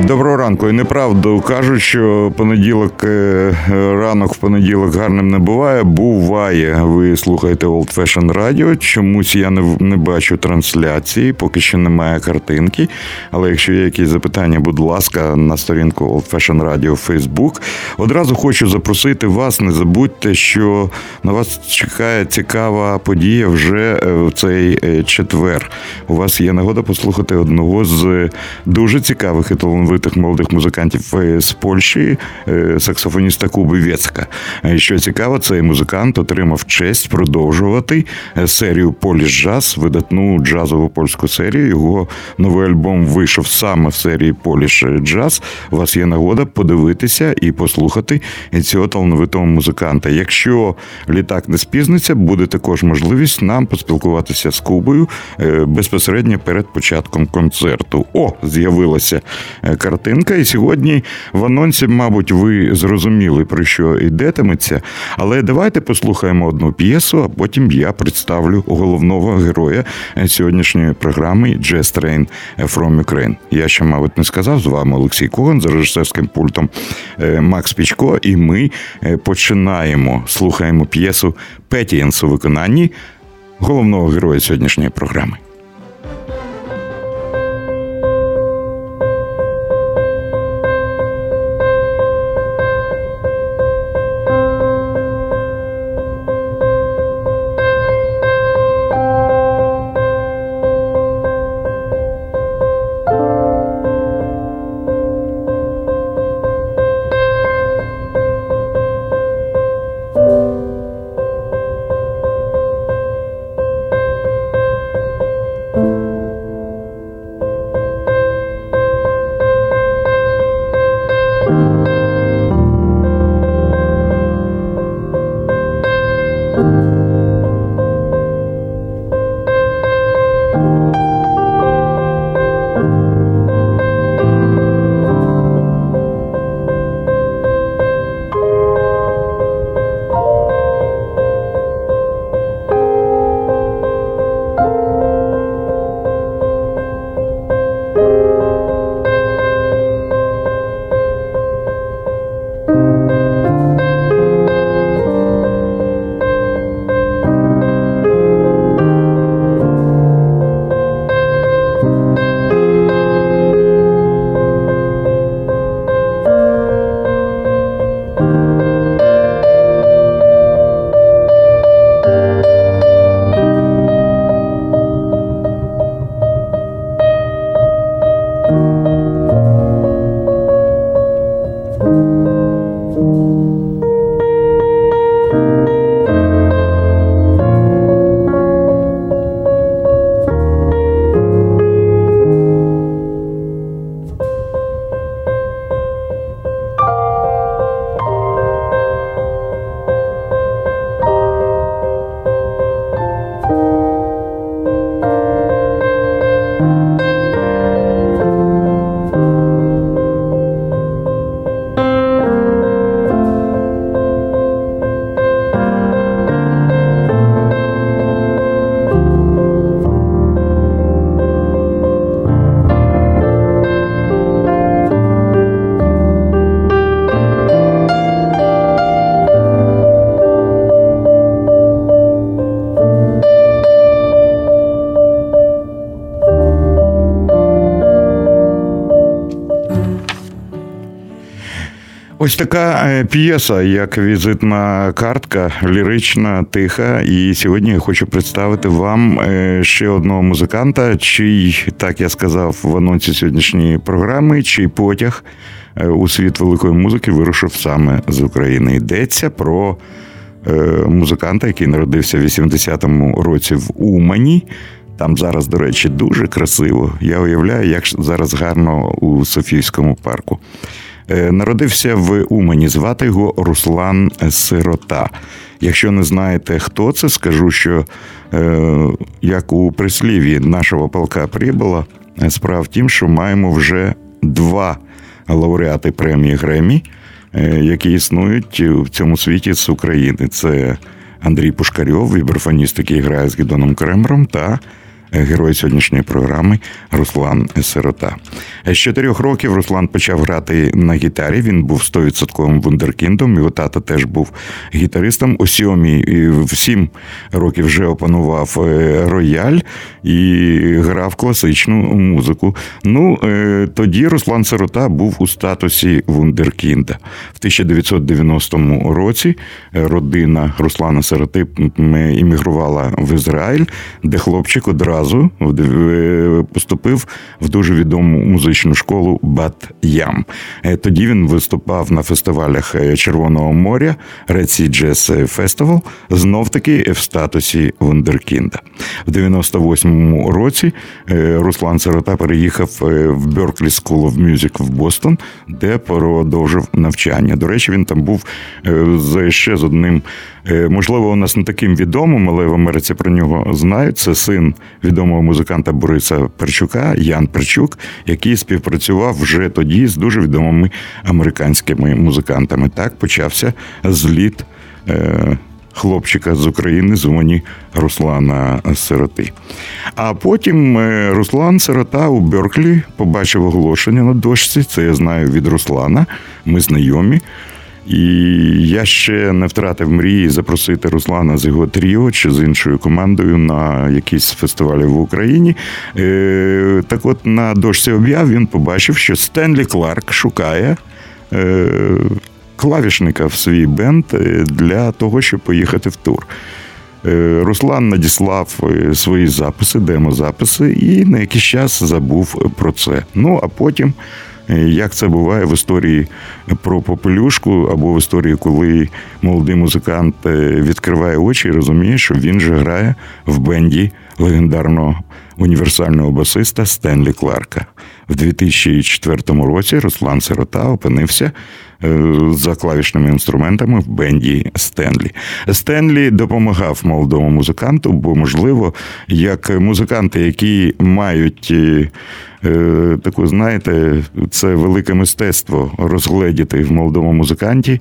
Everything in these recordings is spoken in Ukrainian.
Доброго ранку. І неправду кажуть, що понеділок е, ранок в понеділок гарним не буває. Буває. Ви слухаєте Old Fashion Radio. Чомусь я не не бачу трансляції, поки що немає картинки. Але якщо є якісь запитання, будь ласка, на сторінку Old Fashion Radio Facebook. Одразу хочу запросити вас. Не забудьте, що на вас чекає цікава подія вже е, в цей е, четвер. У вас є нагода послухати одного з дуже цікавих і талановитих молодих музикантів е, з Польщі, е, саксофоніста Куби Вєцка. Е, що цікаво, цей музикант отримав честь продовжувати серію Поліс Джаз, видатну джазову польську серію. Його новий альбом вийшов саме в серії Поліш Джаз. У вас є нагода подивитися і послухати цього талановитого музиканта. Якщо літак не спізниться, буде також можливість нам поспілкуватися з Кубою безпосередньо перед початком концерту. О, з'явилася картинка. І сьогодні в анонсі, мабуть, ви зрозуміли, про що йдетиметься. Але давайте послухаємо одну п'єсу, а потім я представлю головного героя е, сьогоднішньої програми Jazz Train from Ukraine. Я ще, мабуть, не сказав з вами Олексій Коган за режисерським пультом е, Макс Пічко, і ми починаємо слухаємо п'єсу Петієнс у виконанні головного героя сьогоднішньої програми. Ось така е, п'єса, як візитна картка, лірична, тиха. І сьогодні я хочу представити вам е, ще одного музиканта, чий, так я сказав в анонсі сьогоднішньої програми, чий потяг е, у світ великої музики вирушив саме з України. Йдеться про музиканта, який народився в 80-му році в Умані. Там зараз, до речі, дуже красиво. Я уявляю, як зараз гарно у Софійському парку. Народився в Умані. Звати його Руслан Сирота. Якщо не знаєте, хто це, скажу, що як у прислів'ї нашого полка прибула, справа в тім, що маємо вже два лауреати премії Гремі, які існують в цьому світі з України. Це Андрій Пушкарьов, вібрафоніст, який грає з Гідоном Кремером, та герой сьогоднішньої програми Руслан Сирота. З чотирьох років Руслан почав грати на гітарі. Він був 100% вундеркіндом. Його тата теж був гітаристом. У сьомій в сім років вже опанував е, рояль і грав класичну музику. Ну е, тоді Руслан Сирота був у статусі вундеркінда. В 1990 році родина Руслана Сироти іммігрувала в Ізраїль, де хлопчик одразу разу е, поступив в дуже відому музичну школу Бат-Ям. Е, тоді він виступав на фестивалях е, Червоного моря, Sea Jazz Festival, знов таки в статусі Вундеркінда. В 98-му році Руслан Сирота переїхав в Берклі School of Music в Бостон, де продовжив навчання. До речі, він там був ще з одним. Можливо, у нас не таким відомим, але в Америці про нього знають. Це син відомого музиканта Бориса Перчука, Ян Перчук, який співпрацював вже тоді з дуже відомими американськими музикантами. Так почався зліт. Е, хлопчика з України з умані Руслана Сироти. А потім е, Руслан Сирота у Берклі побачив оголошення на дошці. Це я знаю від Руслана. Ми знайомі. І я ще не втратив мрії запросити Руслана з його тріо чи з іншою командою на якісь фестивалі в Україні. Е, так от на дошці об'яв він побачив, що Стенлі Кларк шукає. Е, клавішника в свій бенд е, для того, щоб поїхати в тур. Руслан надіслав свої записи, демозаписи, і на якийсь час забув про це. Ну а потім як це буває в історії про попелюшку або в історії, коли молодий музикант е, відкриває очі і розуміє, що він же грає в бенді легендарного універсального басиста Стенлі Кларка. В 2004 році Руслан Сирота опинився е, за клавішними інструментами в бенді Стенлі. Стенлі допомагав молодому музиканту, бо, можливо, як музиканти, які мають е, Е, таку, знаєте, це велике мистецтво розгледіти в молодому музиканті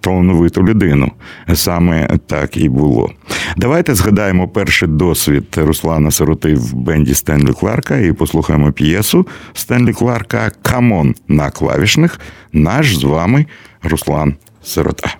талановиту людину. Саме так і було. Давайте згадаємо перший досвід Руслана Сироти в бенді Стенлі Кларка і послухаємо п'єсу Стенлі Кларка Come On на клавішних. Наш з вами Руслан Сирота.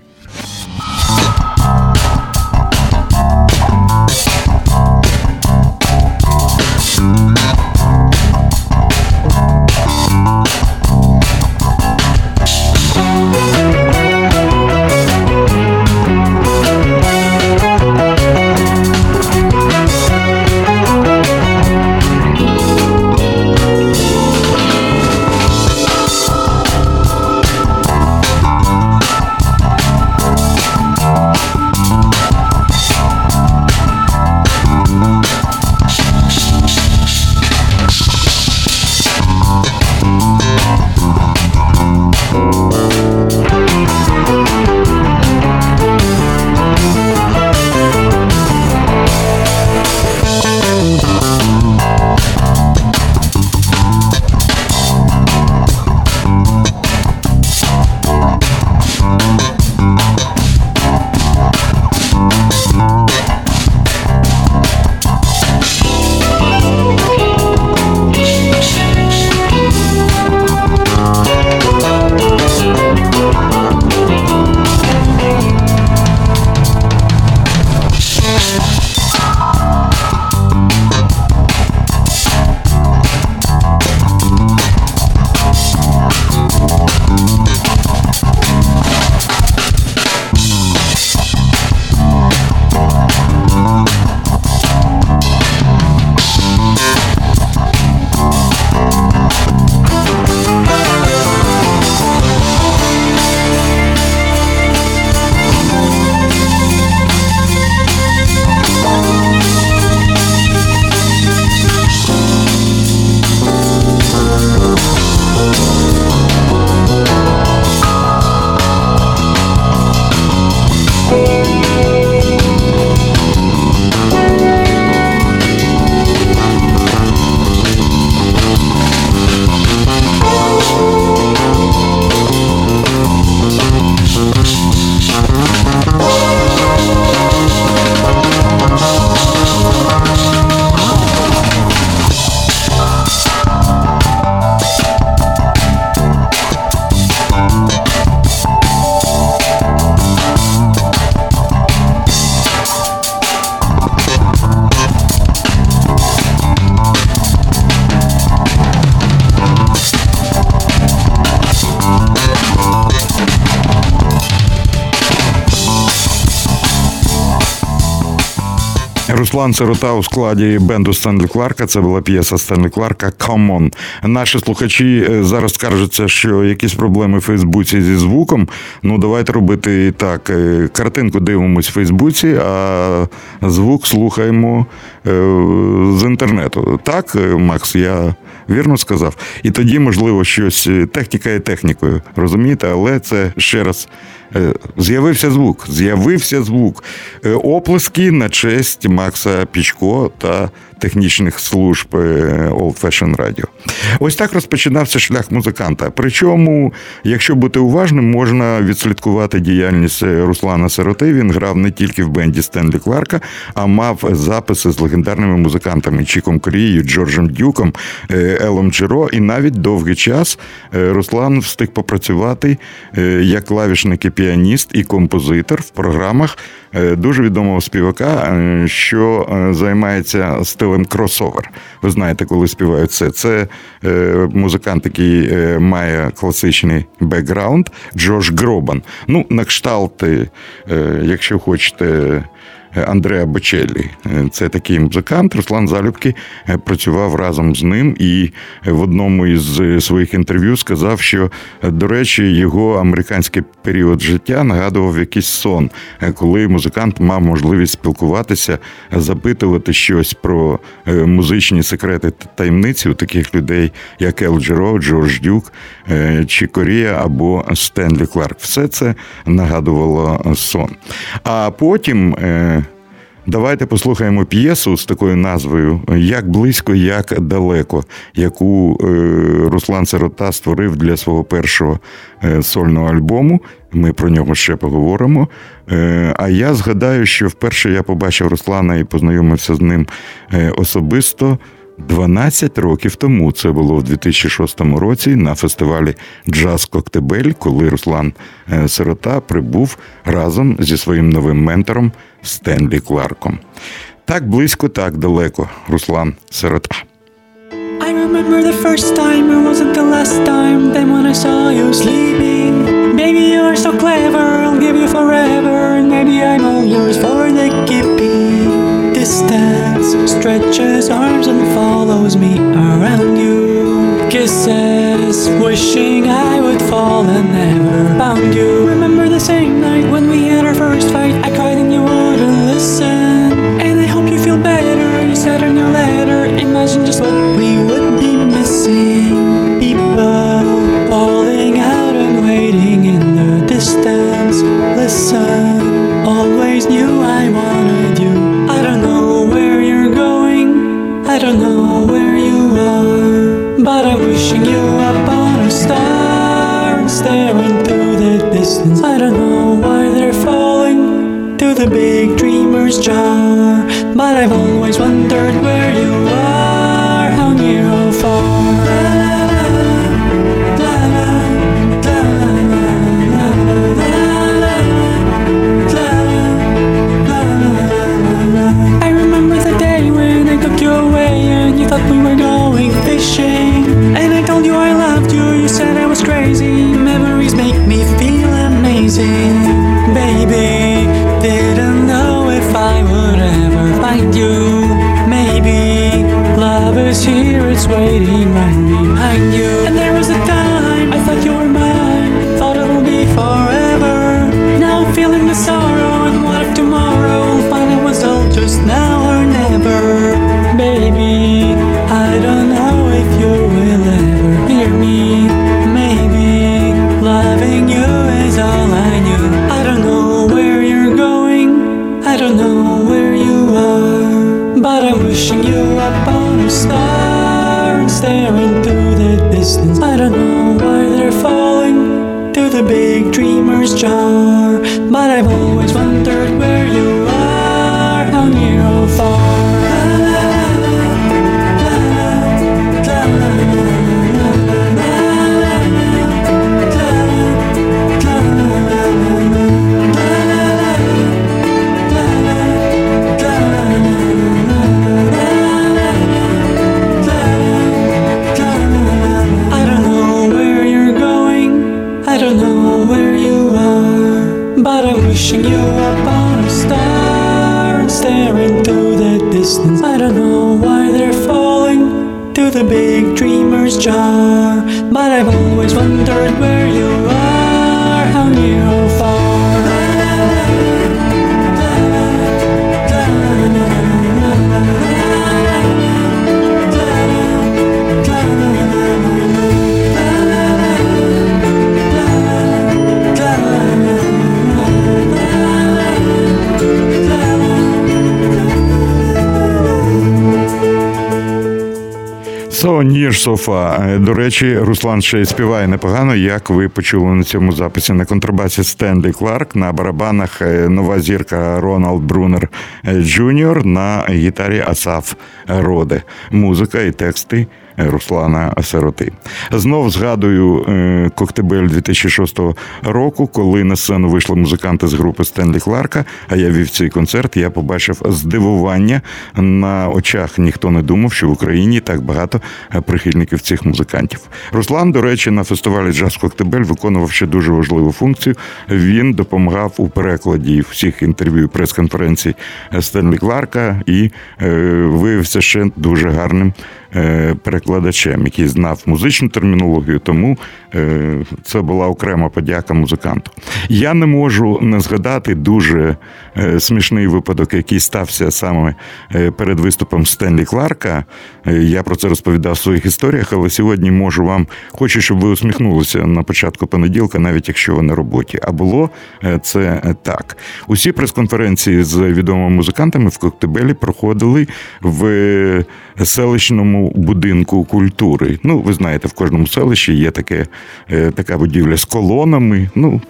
Руслан Сирота у складі бенду Стенлі Кларка. Це була п'єса Стенлі Кларка «Come on». Наші слухачі е, зараз скаржаться, що якісь проблеми в Фейсбуці зі звуком. Ну давайте робити так: е, картинку дивимось в Фейсбуці, а звук слухаємо з інтернету. Так, Макс, я вірно сказав. І тоді, можливо, щось техніка є технікою, розумієте, але це ще раз Е, з'явився звук. З'явився звук. Е, оплески на честь Макса Пічко та технічних служб е, Old Fashion Radio. Ось так розпочинався шлях музиканта. Причому, якщо бути уважним, можна відслідкувати діяльність Руслана Сироти. Він грав не тільки в бенді Стенлі Кларка, а мав записи з легендарними музикантами Чіком Корією, Джорджем Дюком, Елом Джеро. І навіть довгий час Руслан встиг попрацювати як клавішник і піаніст і композитор в програмах е, дуже відомого співака, е, що е, займається стилем кросовер. Ви знаєте, коли співають це. Це музикант, який має класичний бекграунд, Джош Гробан. Ну, на кшталт, якщо хочете. Андреа Бочеллі. Це такий музикант. Руслан Залюбки працював разом з ним і в одному із своїх інтерв'ю сказав, що, до речі, його американський період життя нагадував якийсь сон, коли музикант мав можливість спілкуватися, запитувати щось про е, музичні секрети та таємниці у таких людей, як Ел Джеро, Джордж Дюк е, чи Корія або Стенлі Кларк. Все це нагадувало сон. А потім. Давайте послухаємо п'єсу з такою назвою Як близько, як далеко, яку е, Руслан Сирота створив для свого першого е, сольного альбому. Ми про нього ще поговоримо. Е, а я згадаю, що вперше я побачив Руслана і познайомився з ним особисто 12 років тому. Це було в 2006 році на фестивалі Джаз Коктебель, коли Руслан Сирота прибув разом зі своїм новим ментором. Стенлі Кларком. Так близько, так далеко. Руслан Сирота. I remember the first time, it wasn't the last time. Then when I saw you sleeping, baby, you're so clever. I'll give you forever, maybe I'm all yours for the keeping. Distance stretches arms and follows me around you. Kisses, wishing I would fall and never found you. Remember the same night when we had our first waiting right drown So near so far. Е, До речі, Руслан ще й співає непогано, як ви почули на цьому записі. На контрабасі Стенлі Кларк, на барабанах е, нова зірка Роналд Брунер е, Джуніор, на гітарі Асаф Роде. Музика і тексти Руслана Сироти. Знов згадую е, Коктебель 2006 року, коли на сцену вийшли музиканти з групи Стенлі Кларка, а я вів цей концерт. Я побачив здивування на очах. Ніхто не думав, що в Україні так багато е, прихильників цих музикантів. Руслан, до речі, на фестивалі Джаз Коктебель виконував ще дуже важливу функцію. Він допомагав у перекладі всіх інтерв'ю прес-конференцій Стенлі Кларка і е, виявився ще дуже гарним е, перекладачем, який знав музичну термінологію, тому е, це була окрема подяка музиканту. Я не можу не згадати дуже е, смішний випадок, який стався саме е, перед виступом Стенлі Кларка. Е, Я про це розповідав в своїх історіях, але сьогодні можу вам хочу, щоб ви усміхнулися на початку понеділка, навіть якщо ви на роботі. А було е, це е, так. Усі прес-конференції з відомими музикантами в Коктебелі проходили в е, селищному будинку культури. Ну, ви знаєте, в кожному селищі є таке, е, така будівля з колонами. Ну,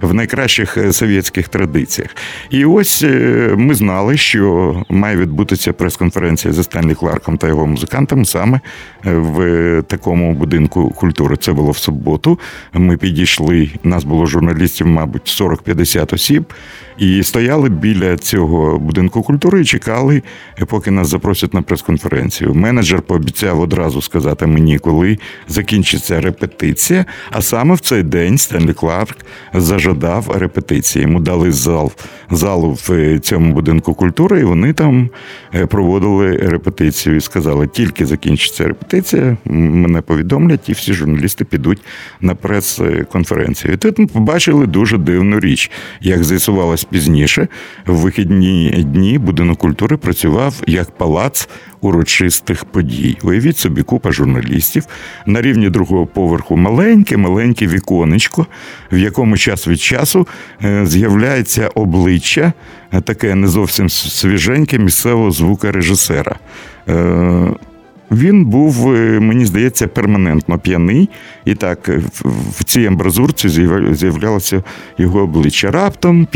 в найкращих е, совєтських традиціях. І ось е, ми знали, що має відбутися прес-конференція зі Стенлі Кларком та його музикантами саме е, в такому будинку культури. Це було в суботу. Ми підійшли, нас було журналістів, мабуть, 40-50 осіб, і стояли біля цього будинку культури і чекали, е, поки нас запросять на прес-конференцію. Менеджер пообіцяв одразу сказати мені, коли закінчиться репетиція. А саме в цей день Стенлі Кларк зажадав репетиції. Йому дали зал залу в е, цьому будинку культури, і вони там е, проводили репетицію і сказали, тільки закінчиться репетиція, мене повідомлять, і всі журналісти підуть на прес-конференцію. І тут ми побачили дуже дивну річ. Як з'ясувалось пізніше, в вихідні дні будинок культури працював як палац урочистих подій. Уявіть собі, купа журналістів на рівні другого поверху маленьке, маленьке віконечко, в якому час від часу е, з'являється обличчя, е, таке не зовсім свіженьке місцевого звукорежисера. Е, Він був, е, мені здається, перманентно п'яний, і так в цій амбразурці з'являлося його обличчя. Раптом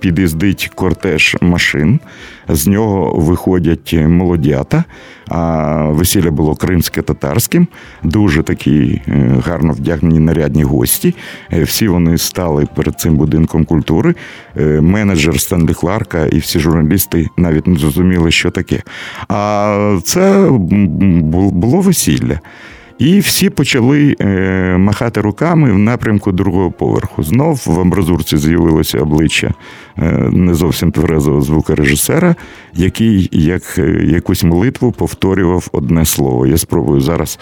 під'їздить кортеж машин, з нього виходять молодята, а весілля було кримське татарським, дуже такі е, гарно вдягнені нарядні гості. Е, Всі вони стали перед цим будинком культури. Е, Менеджер Стенлі Кларка і всі журналісти навіть не зрозуміли, що таке. А це було весілля. І всі почали е, махати руками в напрямку другого поверху. Знов в амбразурці з'явилося обличчя е, не зовсім тверезого звукорежисера, який як е, якусь молитву повторював одне слово. Я спробую зараз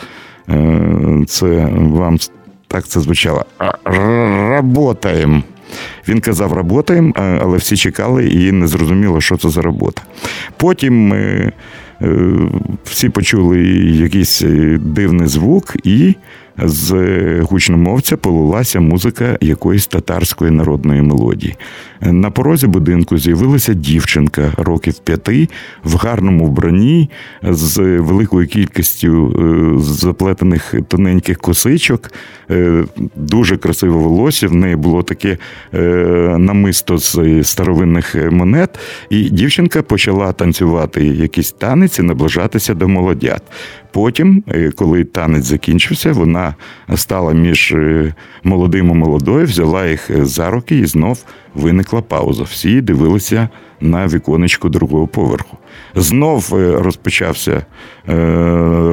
це вам так це звучало. Работаємо. Він казав, работаємо, але всі чекали і не зрозуміло, що це за робота. Потім всі почули якийсь е, дивний звук, і з гучномовця полилася музика якоїсь татарської народної мелодії. На порозі будинку з'явилася дівчинка років п'яти в гарному вбранні з великою кількістю е, заплетених тоненьких косичок, е, дуже красиве волосся. В неї було таке е, намисто з старовинних монет. І дівчинка почала танцювати якийсь танець і наближатися до молодят. Потім, е, коли танець закінчився, вона стала між е, молодим і молодою, взяла їх е, за руки і знов виникла пауза. Всі дивилися на віконечку другого поверху. Знов розпочався,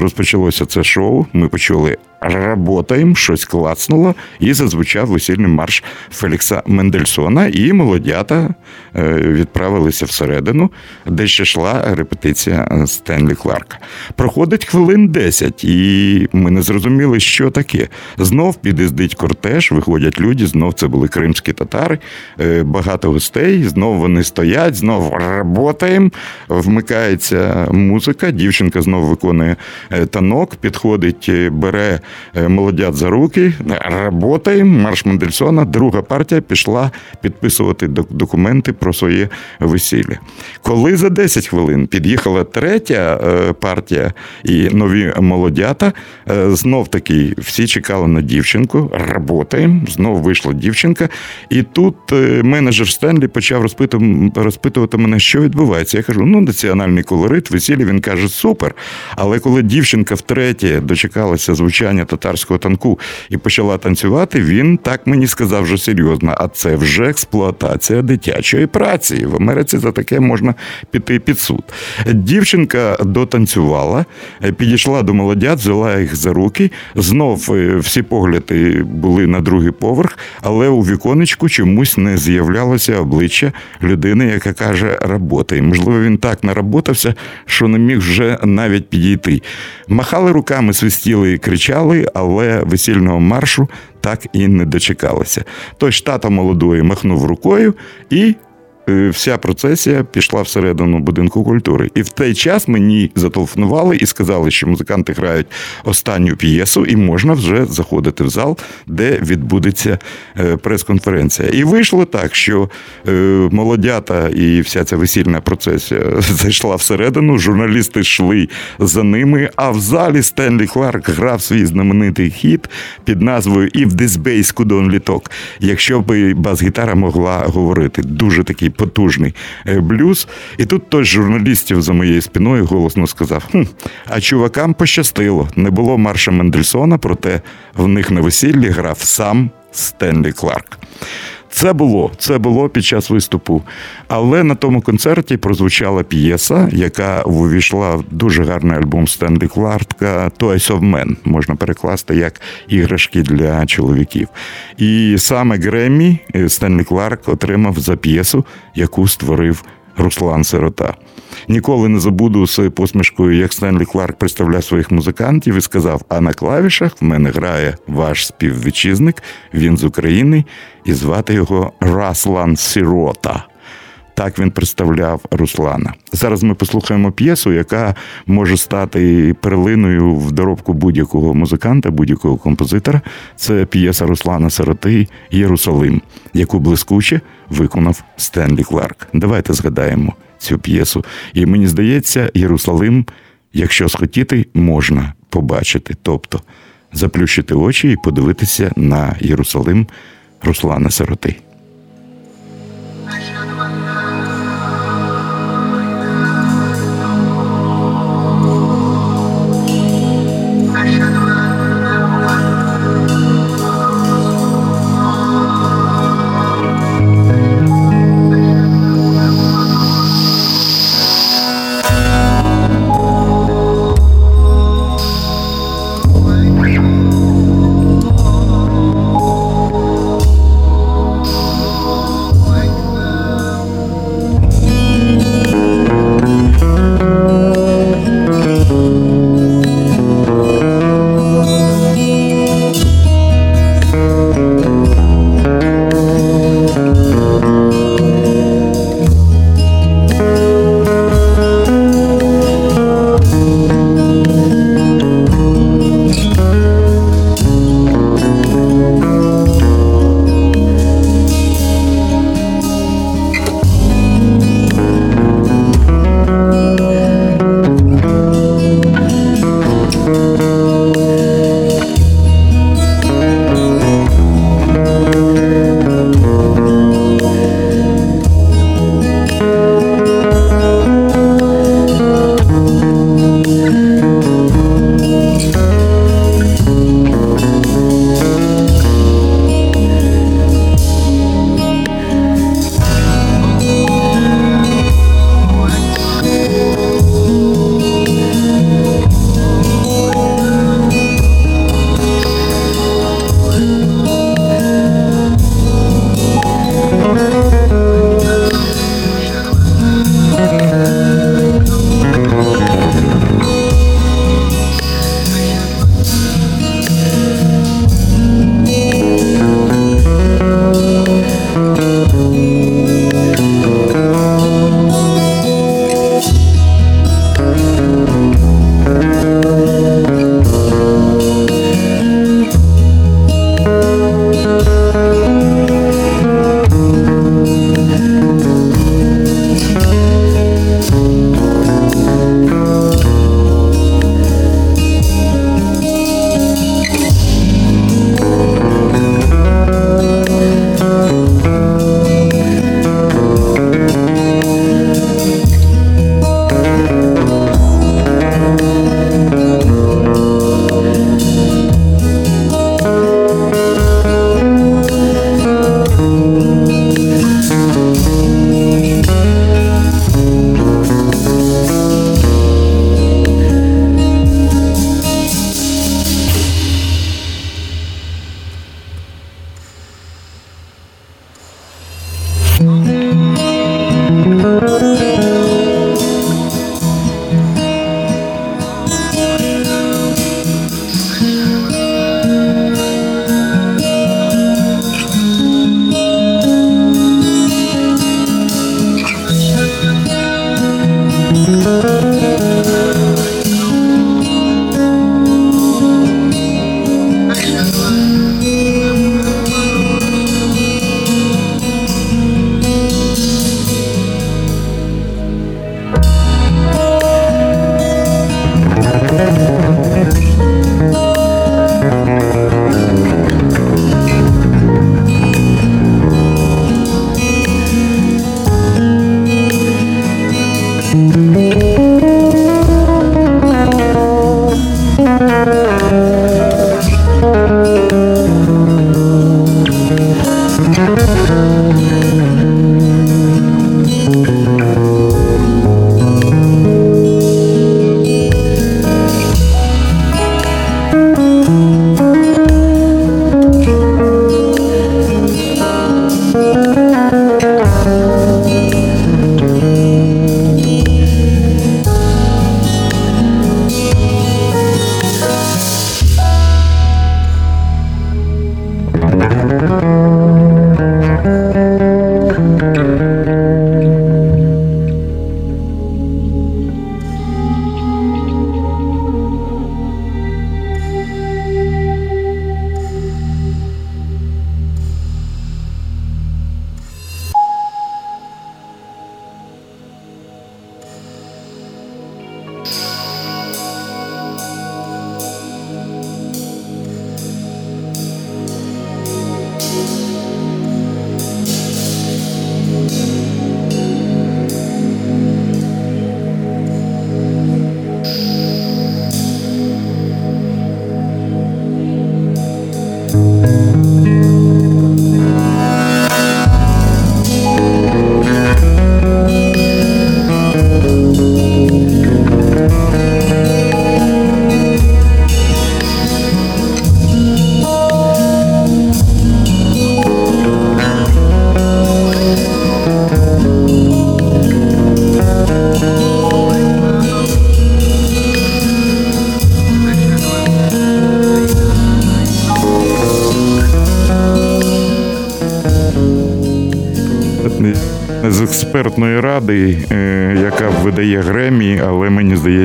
розпочалося це шоу. Ми почули работаємо, щось клацнуло, і зазвучав весільний марш Фелікса Мендельсона, і молодята відправилися всередину, де ще йшла репетиція Стенлі Кларка. Проходить хвилин 10, і ми не зрозуміли, що таке. Знов під'їздить кортеж, виходять люди, знов це були кримські татари, е, багато гостей, знов вони стоять, знов работаємо, вмикається музика, дівчинка знов виконує е, танок, підходить, бере Е, молодят за руки, работаємо, марш Мендельсона. Друга партія пішла підписувати документи про своє весілля. Коли за 10 хвилин під'їхала третя партія і нові молодята, е, знов таки всі чекали на дівчинку, работаємо, знов вийшла дівчинка. І тут менеджер Стенлі почав розпитувати мене, що відбувається. Я кажу, ну, національний колорит, весілля. Він каже, супер. Але коли дівчинка втретє дочекалася звучання татарського танку і почала танцювати, він так мені сказав вже серйозно. А це вже експлуатація дитячої праці. В Америці за таке можна піти під суд. Дівчинка дотанцювала, підійшла до молодят, взяла їх за руки. Знов е, всі погляди були на другий поверх, але у віконечку чомусь не з'являлося обличчя людини, яка каже, робота. І можливо, він так наработався, що не міг вже навіть підійти. Махали руками, свистіли і кричали, але весільного маршу так і не дочекалися. Той штата молодої махнув рукою і вся процесія пішла всередину будинку культури. І в той час мені зателефонували і сказали, що музиканти грають останню п'єсу, і можна вже заходити в зал, де відбудеться е, прес-конференція. І вийшло так, що е, молодята і вся ця весільна процесія зайшла всередину. Журналісти йшли за ними. А в залі Стенлі Кларк грав свій знаменитий хіт під назвою «If this bass could only talk». Якщо б бас-гітара могла говорити, дуже такий потужний е, блюз. І тут той журналістів за моєю спиною голосно сказав: хм, а чувакам пощастило, не було марша Мендельсона, проте в них на весіллі грав сам Стенлі Кларк. Це було це було під час виступу. Але на тому концерті прозвучала п'єса, яка увійшла в дуже гарний альбом Стенлі Кларка «Toys of Men», можна перекласти як іграшки для чоловіків. І саме Греммі е, Стенлі Кларк отримав за п'єсу, яку створив Руслан Сирота. Ніколи не забуду з посмішкою, як Стенлі Кларк представляв своїх музикантів і сказав: А на клавішах в мене грає ваш співвітчизник, він з України, і звати його Раслан Сирота. Так він представляв Руслана. Зараз ми послухаємо п'єсу, яка може стати перлиною в доробку будь-якого музиканта, будь-якого композитора. Це п'єса Руслана Сироти Єрусалим, яку блискуче виконав Стенлі Кларк. Давайте згадаємо цю п'єсу. І мені здається, Єрусалим, якщо схотіти, можна побачити. Тобто заплющити очі і подивитися на Єрусалим Руслана Сироти.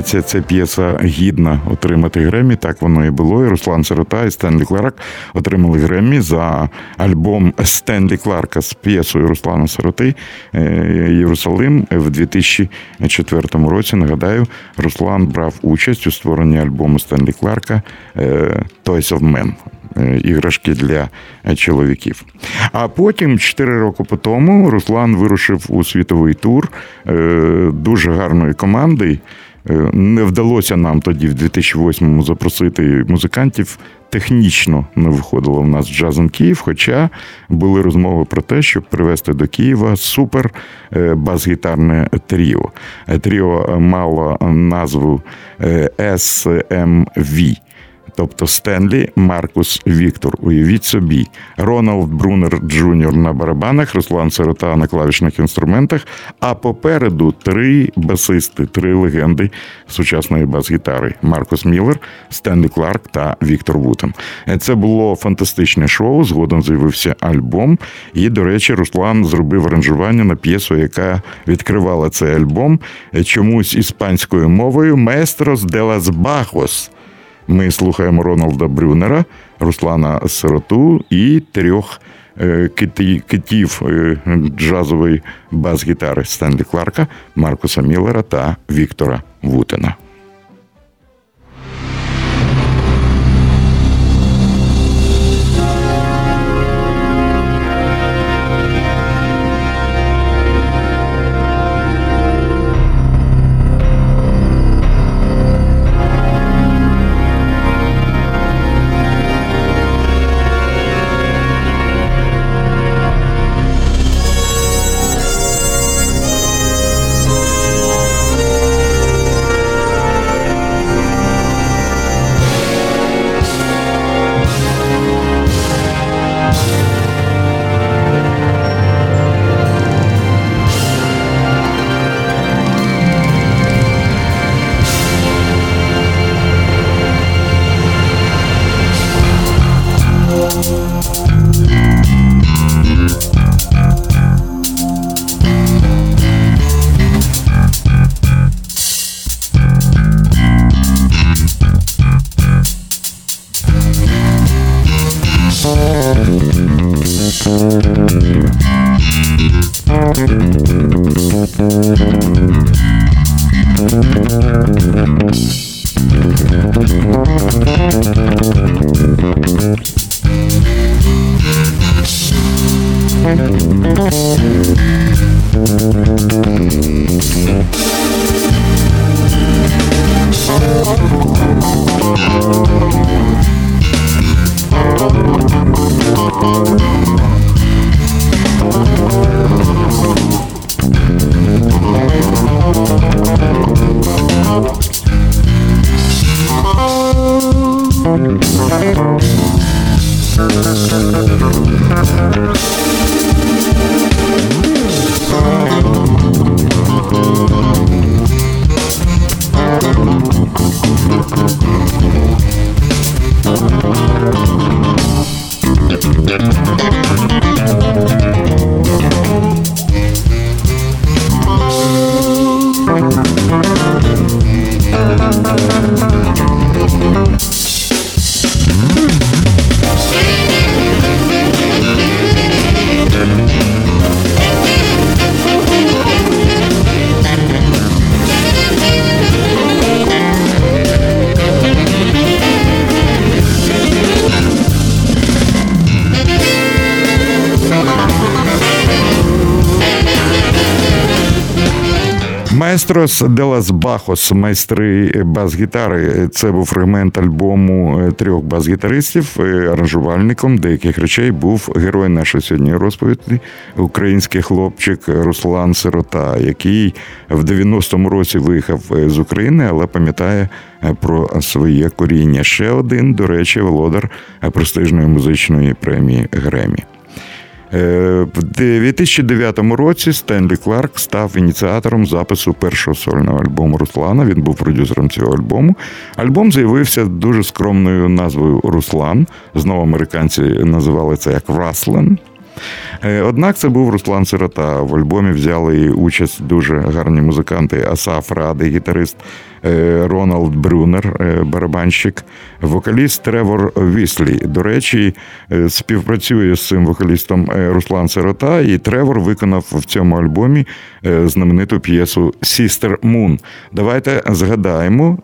Здається, ця п'єса гідна отримати Гремі. Так воно і було. І Руслан Сирота і Стенлі Кларк отримали Гремі за альбом Стенлі Кларка з п'єсою Руслана Сироти е, Єрусалим в 2004 році. Нагадаю, Руслан брав участь у створенні альбому Стенлі Кларка е, Toys of Men. е, Іграшки для чоловіків. А потім, 4 роки по тому, Руслан вирушив у світовий тур дуже гарної команди. Е, Не вдалося нам тоді, в 2008-му, запросити музикантів. Технічно не виходило в нас Jazz in Kyiv, хоча були розмови про те, щоб привезти до Києва супер е, бас-гітарне тріо. Е, Тріо мало назву SMV. Тобто Стенлі, Маркус, Віктор. Уявіть собі, Роналд Брунер Джуніор на барабанах, Руслан Сирота на клавішних інструментах. А попереду три басисти, три легенди сучасної бас-гітари: Маркус Міллер, Стенлі Кларк та Віктор Вутен. Це було фантастичне шоу. Згодом з'явився альбом. І, до речі, Руслан зробив аранжування на п'єсу, яка відкривала цей альбом чомусь іспанською мовою Местрос де лас Бахос. Ми слухаємо Роналда Брюнера, Руслана Сироту і трьох е, китів е, джазової бас-гітари Стенлі Кларка, Маркуса Міллера та Віктора Вутена. Маестрос де лас Бахос, майстри бас-гітари. Це був фрагмент альбому е, трьох бас-гітаристів. Е, Аранжувальником деяких речей був герой нашої сьогодні розповіді, український хлопчик Руслан Сирота, який в 90-му році виїхав е, з України, але пам'ятає про своє коріння. Ще один, до речі, володар престижної музичної премії Гремі. Е, В 2009 році Стенлі Кларк став ініціатором запису першого сольного альбому Руслана. Він був продюсером цього альбому. Альбом з'явився дуже скромною назвою Руслан. Знову американці називали це як Раслен. Е, Однак це був Руслан Сирота. В альбомі взяли участь дуже гарні музиканти Асаф Ради, гітарист Роналд Брюнер, е, барабанщик, вокаліст Тревор Віслі. До речі, е, співпрацює з цим вокалістом е, Руслан Сирота, і Тревор виконав в цьому альбомі е, знамениту п'єсу Сістер Мун. Давайте згадаємо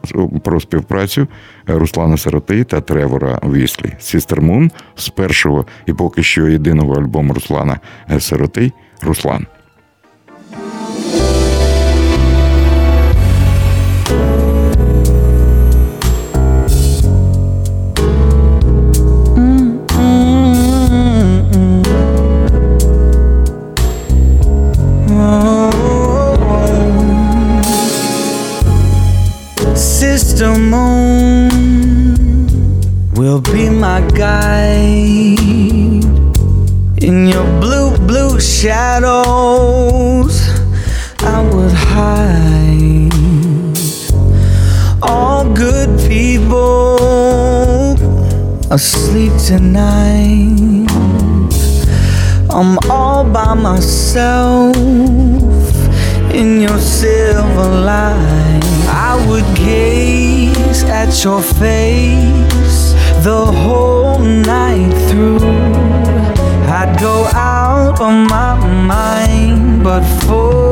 про співпрацю Руслана Сироти та Тревора Віслі. Сістер Мун з першого і поки що єдиного альбому Руслана Сироти Руслан. Sister Moon will be my guide in your blue, blue shadows. I would hide all good people asleep tonight. I'm all by myself in your silver light. I would gaze at your face the whole night through. I'd go out of my mind, but for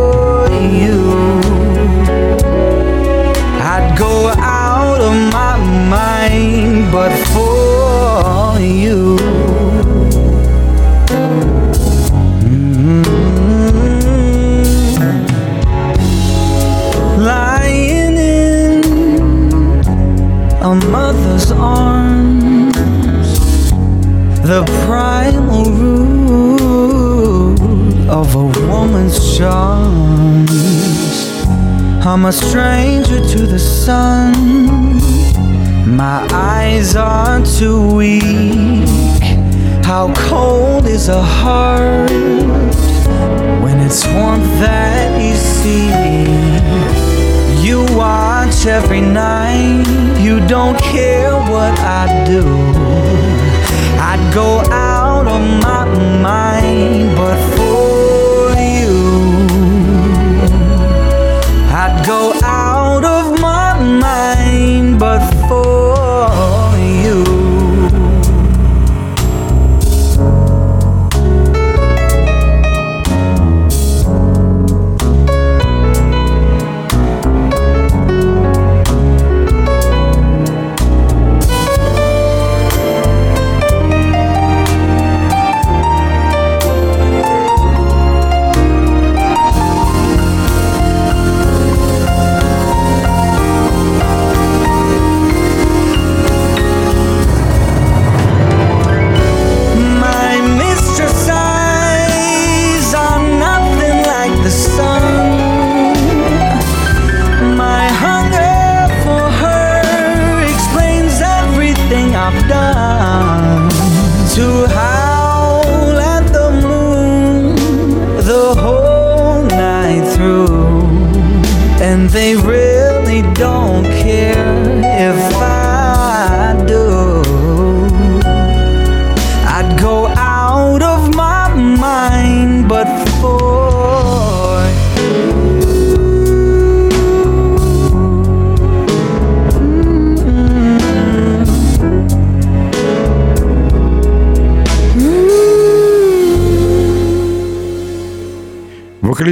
I'm a stranger to the sun. My eyes are too weak. How cold is a heart when it's warmth that you see? You watch every night, you don't care what I do. I'd go out of my mind, but but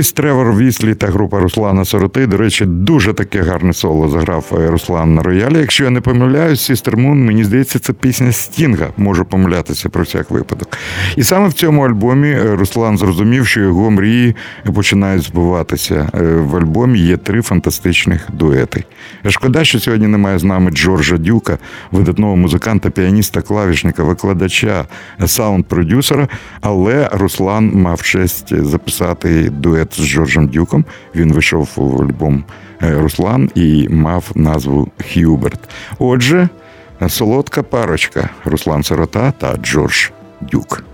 Вокаліст Тревор Віслі та група Руслана Сороти, до речі, дуже таке гарне соло заграв е, Руслан на роялі. Якщо я не помиляюсь, Сістер Мун, мені здається, це пісня Стінга. Можу помилятися про всяк випадок. І саме в цьому альбомі е, Руслан зрозумів, що його мрії починають збуватися. Е, В альбомі є три фантастичних дуети. Шкода, що сьогодні немає з нами Джорджа Дюка, видатного музиканта, піаніста, клавішника, викладача, саунд-продюсера. Але Руслан мав честь записати дует з Джорджем Дюком. Він вийшов в альбом е, Руслан і мав назву Х'юберт. Отже, солодка парочка Руслан Сирота та Джордж Дюк.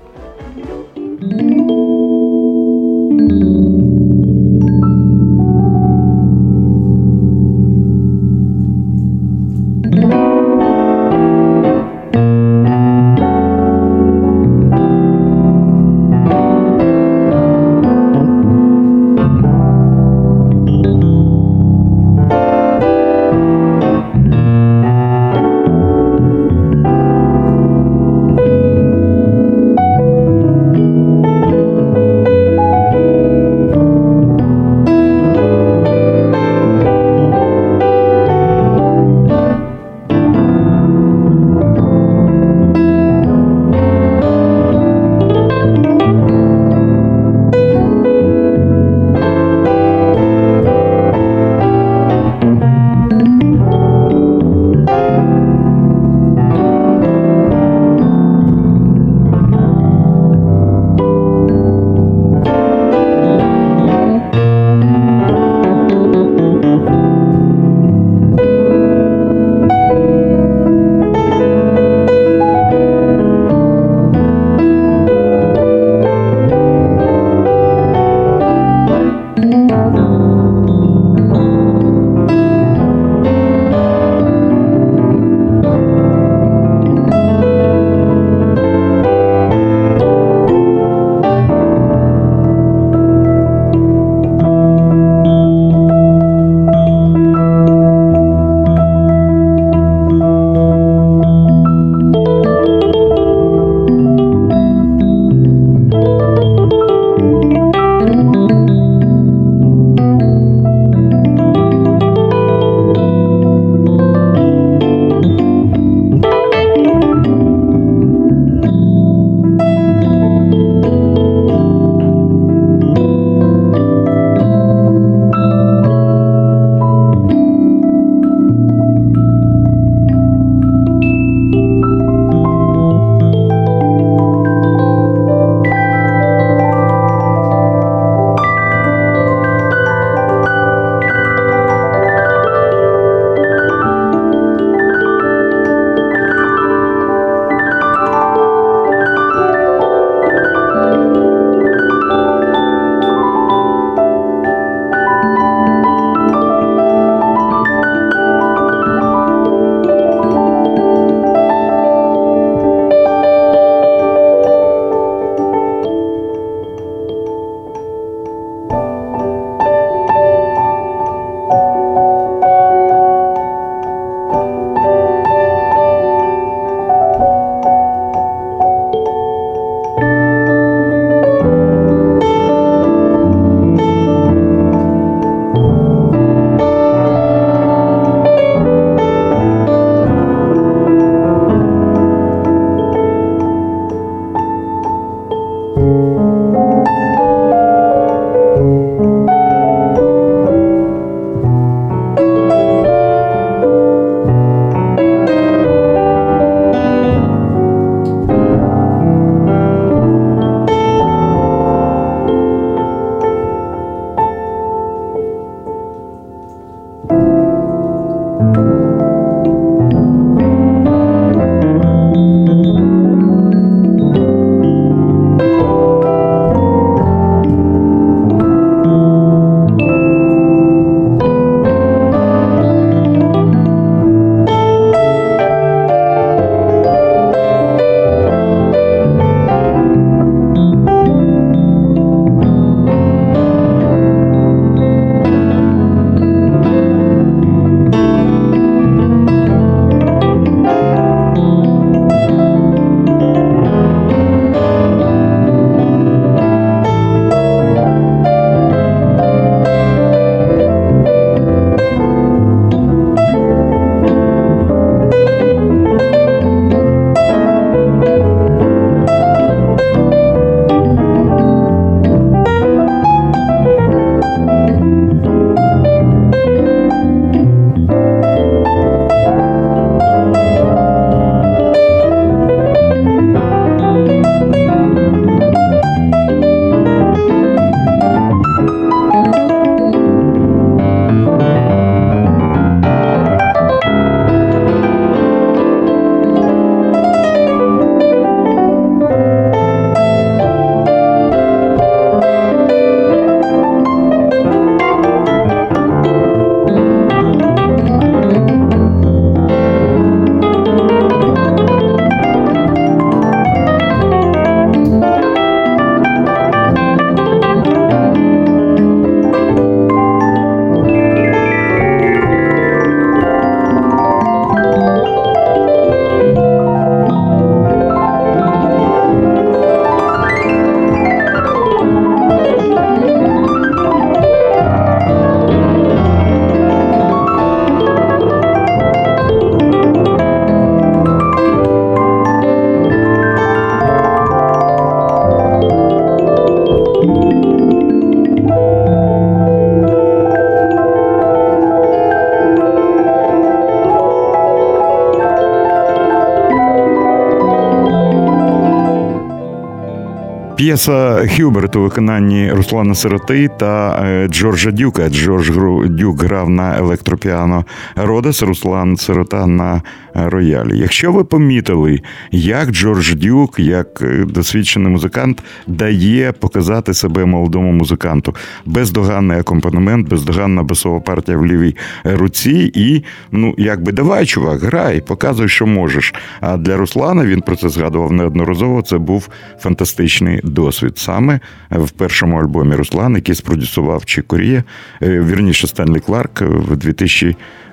П'єса Хюберт у виконанні Руслана Сироти та е, Джорджа Дюка. Джордж Дюк грав на електропіано Родес, Руслан Сирота на роялі. Якщо ви помітили, як Джордж Дюк, як е, досвідчений музикант, дає показати себе молодому музиканту. Бездоганний акомпанемент, бездоганна басова партія в лівій руці, і ну якби давай, чувак, грай, показуй, що можеш. А для Руслана він про це згадував неодноразово. Це був фантастичний досвід. Саме в першому альбомі Руслан, який спродюсував Чікорія, вірніше Стенлі Кларк в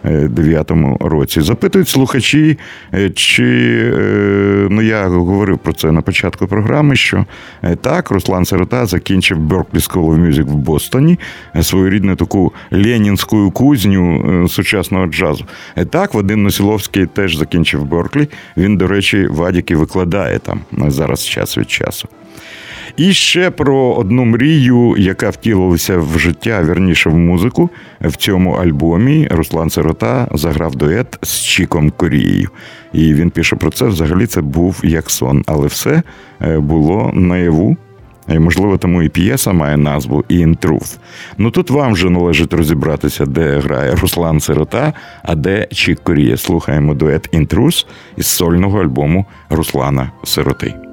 2009 році. Запитують слухачі, е, чи е, ну я говорив про це на початку програми, що е, так, Руслан Сирота закінчив Berklee School of Music в Бостоні, е, своєрідну таку ленінську кузню е, сучасного джазу. Е, Так, Вадим Носіловський теж закінчив Берклі. Він, до речі, в Адіки викладає там е, зараз час від часу. І ще про одну мрію, яка втілилася в життя, вірніше в музику. В цьому альбомі Руслан Сирота заграв дует з Чіком Корією. І він пише про це. Взагалі це був як сон, але все е, було наяву. Можливо, тому і п'єса має назву «In Truth». Ну тут вам вже належить розібратися, де грає Руслан Сирота, а де Чік Корія. Слухаємо дует «In Truth» із сольного альбому Руслана Сироти.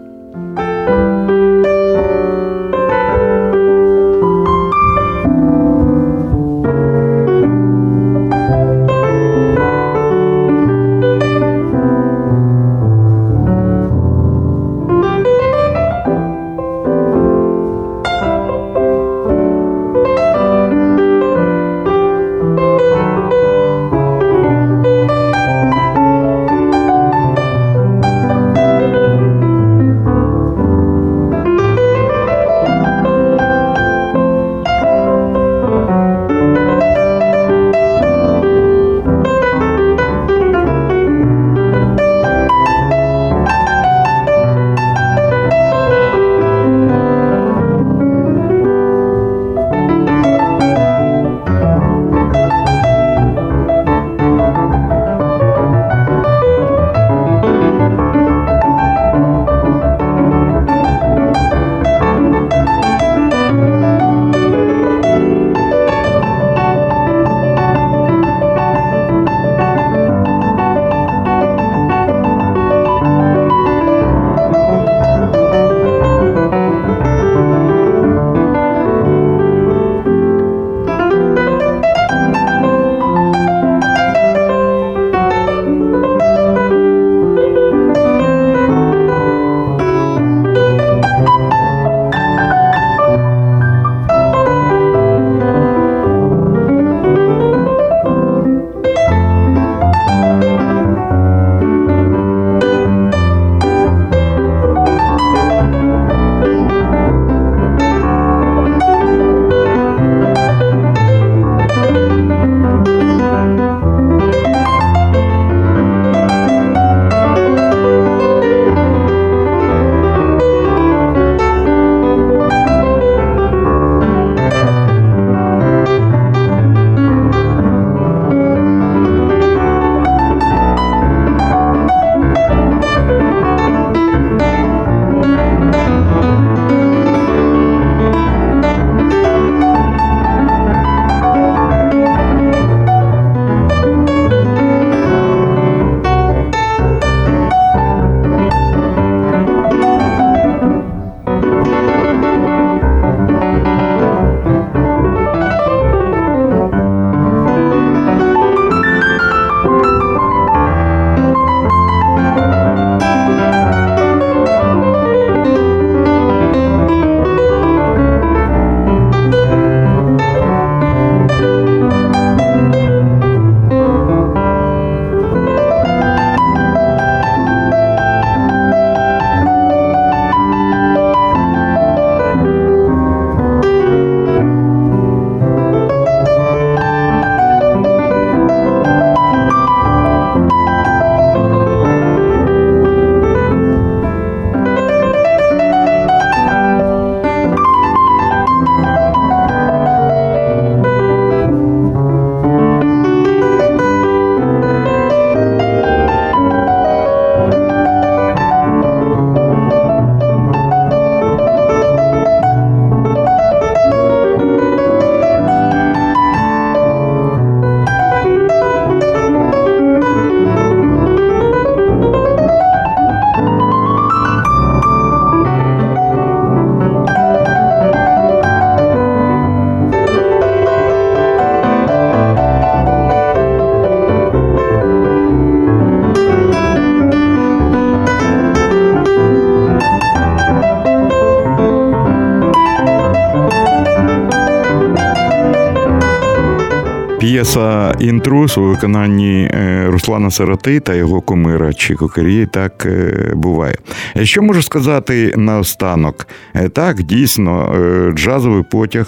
П'єса Інтрус у виконанні е, Руслана Сироти та його кумира Чіко Кокерії так е, буває. Е, що можу сказати наостанок? Так, дійсно, джазовий потяг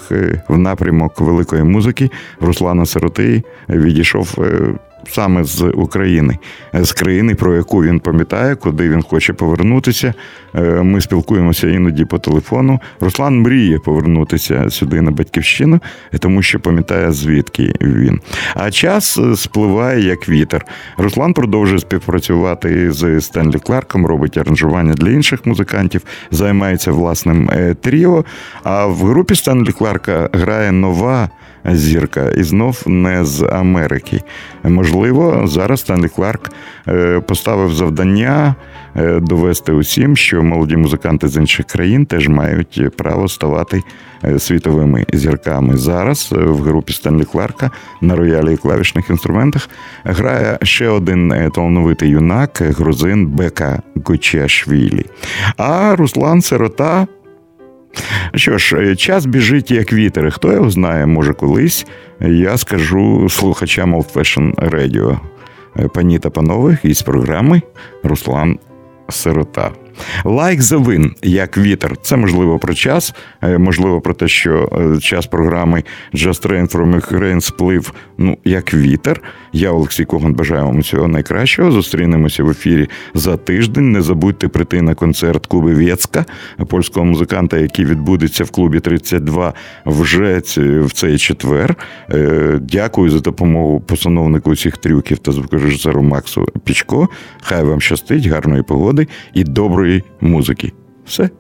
в напрямок великої музики Руслана Сироти відійшов саме з України, з країни, про яку він пам'ятає, куди він хоче повернутися. Е, ми спілкуємося іноді по телефону. Руслан мріє повернутися сюди на батьківщину, тому що пам'ятає, звідки він. А час спливає як вітер. Руслан продовжує співпрацювати з Стенлі Кларком, робить аранжування для інших музикантів, займається власним е, тріо. А в групі Стенлі Кларка грає нова зірка, і знов не з Америки. Можливо, зараз Стенлі Кларк е, поставив завдання е, довести усім, що молоді музиканти з інших країн теж мають право ставати е, світовими зірками. Зараз в групі Стенлі Кларка на роялі і клавішних інструментах грає ще один талановитий юнак, грузин Бека Гучашвілі. А Руслан Сирота. Що ж, е, час біжить як вітер. Хто його знає, може колись я скажу слухачам Old Fashion Radio. Е, пані та панове, із програми Руслан Сирота. Like the wind, як вітер. Це можливо про час, е, можливо, про те, що час програми Just Rain from Ukraine сплив ну, як вітер. Я, Олексій Коган, бажаю вам всього найкращого. Зустрінемося в ефірі за тиждень. Не забудьте прийти на концерт Куби Вєцка, польського музиканта, який відбудеться в клубі 32 вже в цей четвер. Е, дякую за допомогу постановнику усіх трюків та звукорежисеру Максу Пічко. Хай вам щастить, гарної погоди і доброї музики. Все.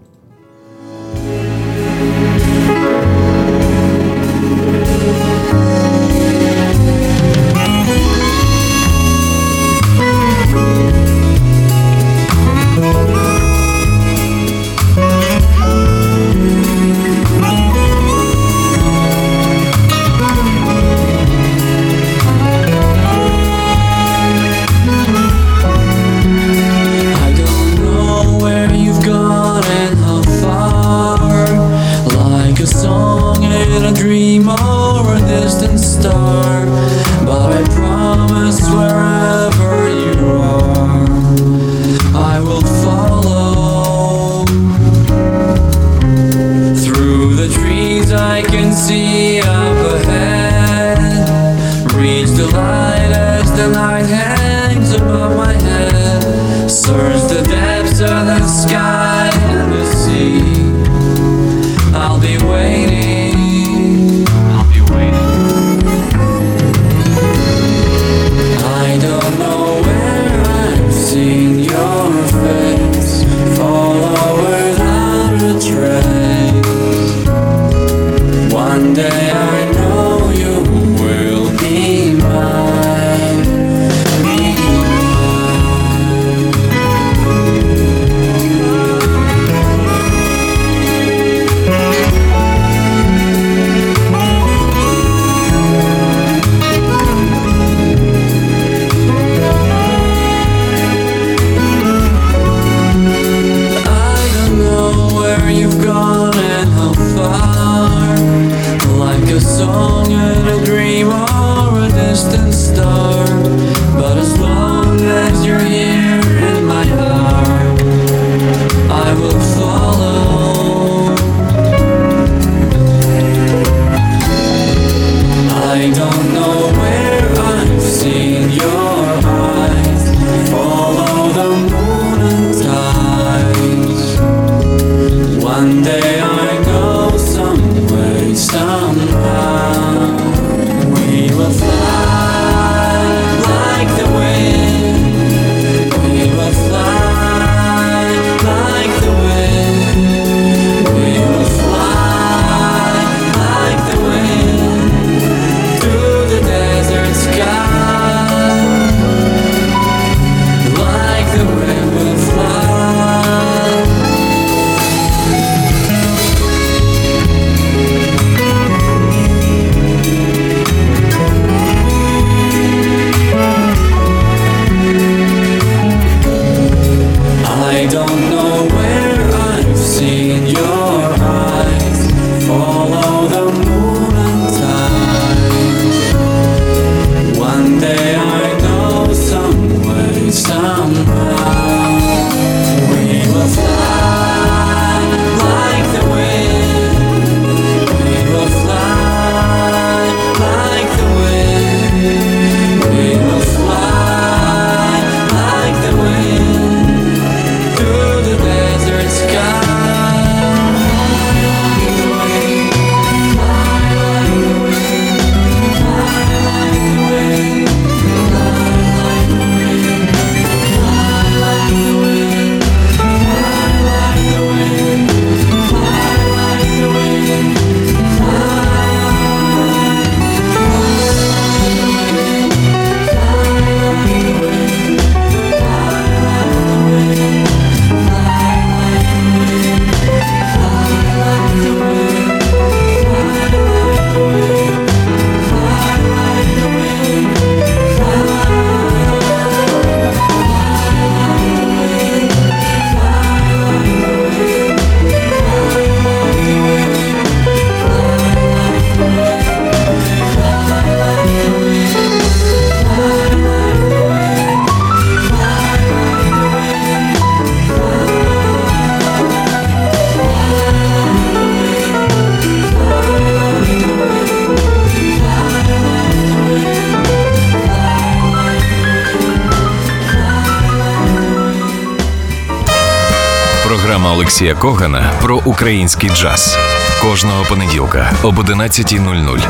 Олексія Когана про український джаз кожного понеділка об 11.00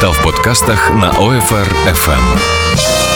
та в подкастах на OFR FM.